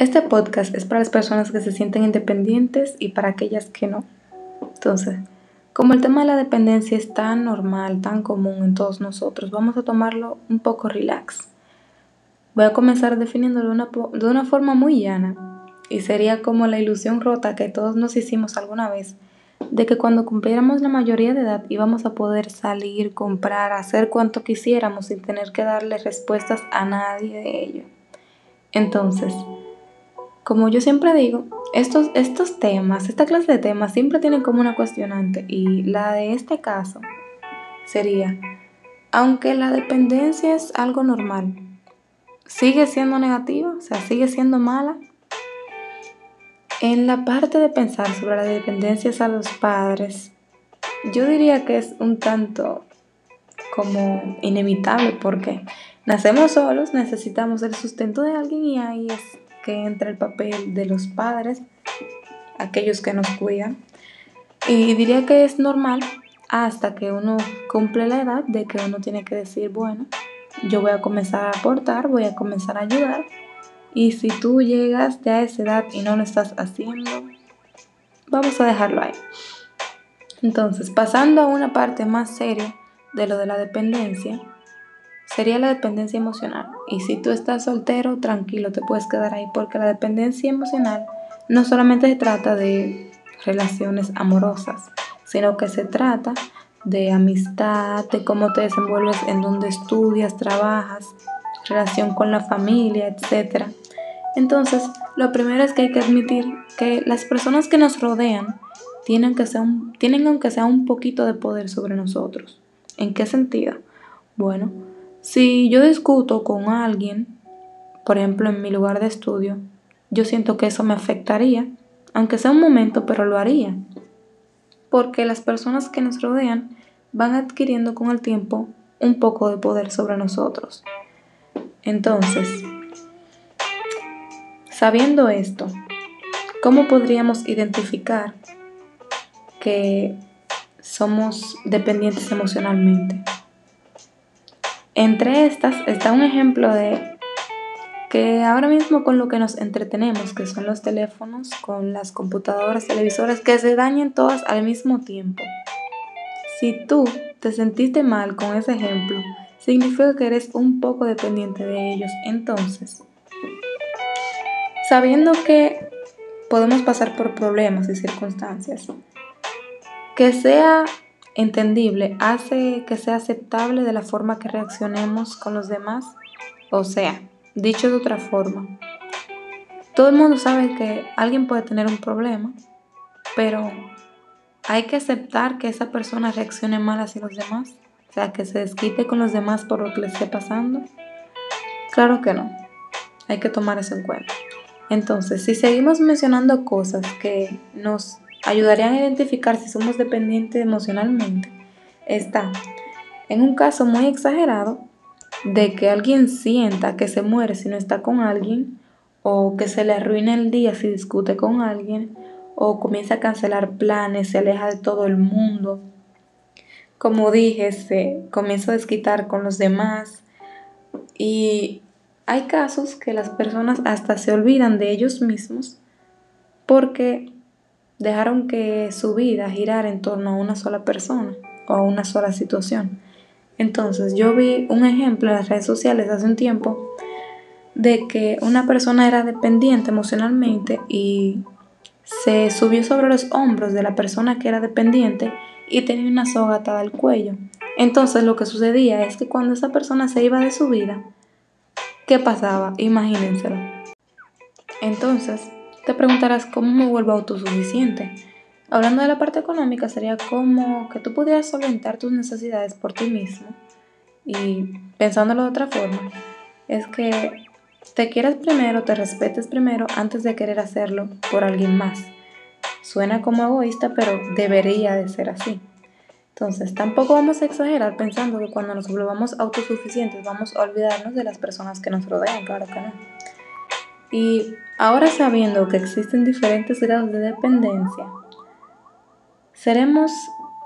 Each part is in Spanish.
Este podcast es para las personas que se sienten independientes y para aquellas que no. Entonces, como el tema de la dependencia es tan normal, tan común en todos nosotros, vamos a tomarlo un poco relax. Voy a comenzar definiéndolo de una, de una forma muy llana y sería como la ilusión rota que todos nos hicimos alguna vez de que cuando cumpliéramos la mayoría de edad íbamos a poder salir, comprar, hacer cuanto quisiéramos sin tener que darle respuestas a nadie de ello. Entonces, como yo siempre digo, estos, estos temas, esta clase de temas siempre tienen como una cuestionante y la de este caso sería, aunque la dependencia es algo normal, ¿sigue siendo negativa? O sea, ¿sigue siendo mala? En la parte de pensar sobre las dependencias a los padres, yo diría que es un tanto como inevitable porque nacemos solos, necesitamos el sustento de alguien y ahí es que entra el papel de los padres, aquellos que nos cuidan. Y diría que es normal hasta que uno cumple la edad de que uno tiene que decir, bueno, yo voy a comenzar a aportar, voy a comenzar a ayudar. Y si tú llegas ya a esa edad y no lo estás haciendo, vamos a dejarlo ahí. Entonces, pasando a una parte más seria de lo de la dependencia, sería la dependencia emocional. Y si tú estás soltero, tranquilo, te puedes quedar ahí porque la dependencia emocional no solamente se trata de relaciones amorosas, sino que se trata de amistad, de cómo te desenvuelves en donde estudias, trabajas, relación con la familia, etc. Entonces, lo primero es que hay que admitir que las personas que nos rodean tienen, que ser tienen aunque sea un poquito de poder sobre nosotros. ¿En qué sentido? Bueno, si yo discuto con alguien, por ejemplo en mi lugar de estudio, yo siento que eso me afectaría, aunque sea un momento, pero lo haría. Porque las personas que nos rodean van adquiriendo con el tiempo un poco de poder sobre nosotros. Entonces, sabiendo esto, ¿cómo podríamos identificar que somos dependientes emocionalmente? Entre estas está un ejemplo de que ahora mismo con lo que nos entretenemos, que son los teléfonos, con las computadoras, televisores, que se dañen todas al mismo tiempo. Si tú te sentiste mal con ese ejemplo, significa que eres un poco dependiente de ellos. Entonces, sabiendo que podemos pasar por problemas y circunstancias, que sea entendible hace que sea aceptable de la forma que reaccionemos con los demás. O sea, dicho de otra forma, todo el mundo sabe que alguien puede tener un problema, pero hay que aceptar que esa persona reaccione mal hacia los demás. O sea, que se desquite con los demás por lo que le esté pasando. Claro que no. Hay que tomar eso en cuenta. Entonces, si seguimos mencionando cosas que nos ayudarían a identificar si somos dependientes emocionalmente está en un caso muy exagerado de que alguien sienta que se muere si no está con alguien o que se le arruina el día si discute con alguien o comienza a cancelar planes, se aleja de todo el mundo. Como dije, se comienza a desquitar con los demás y hay casos que las personas hasta se olvidan de ellos mismos porque dejaron que su vida girara en torno a una sola persona o a una sola situación. Entonces yo vi un ejemplo en las redes sociales hace un tiempo de que una persona era dependiente emocionalmente y se subió sobre los hombros de la persona que era dependiente y tenía una soga atada al cuello. Entonces lo que sucedía es que cuando esa persona se iba de su vida, ¿qué pasaba? Imagínenselo. Entonces, te preguntarás cómo me vuelvo autosuficiente. Hablando de la parte económica, sería como que tú pudieras solventar tus necesidades por ti mismo. Y pensándolo de otra forma, es que te quieras primero, te respetes primero antes de querer hacerlo por alguien más. Suena como egoísta, pero debería de ser así. Entonces, tampoco vamos a exagerar pensando que cuando nos volvamos autosuficientes vamos a olvidarnos de las personas que nos rodean, claro que no. Y ahora sabiendo que existen diferentes grados de dependencia, ¿seremos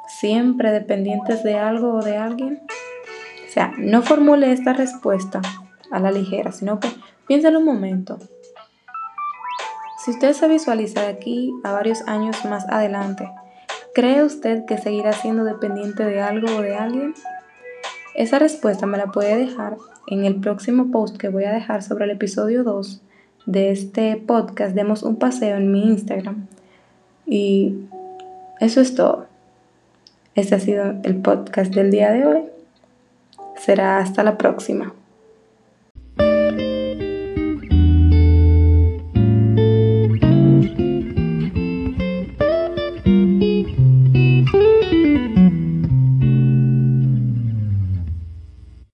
siempre dependientes de algo o de alguien? O sea, no formule esta respuesta a la ligera, sino que piénsalo un momento. Si usted se visualiza aquí a varios años más adelante, ¿cree usted que seguirá siendo dependiente de algo o de alguien? Esa respuesta me la puede dejar en el próximo post que voy a dejar sobre el episodio 2 de este podcast. Demos un paseo en mi Instagram. Y eso es todo. Este ha sido el podcast del día de hoy. Será hasta la próxima.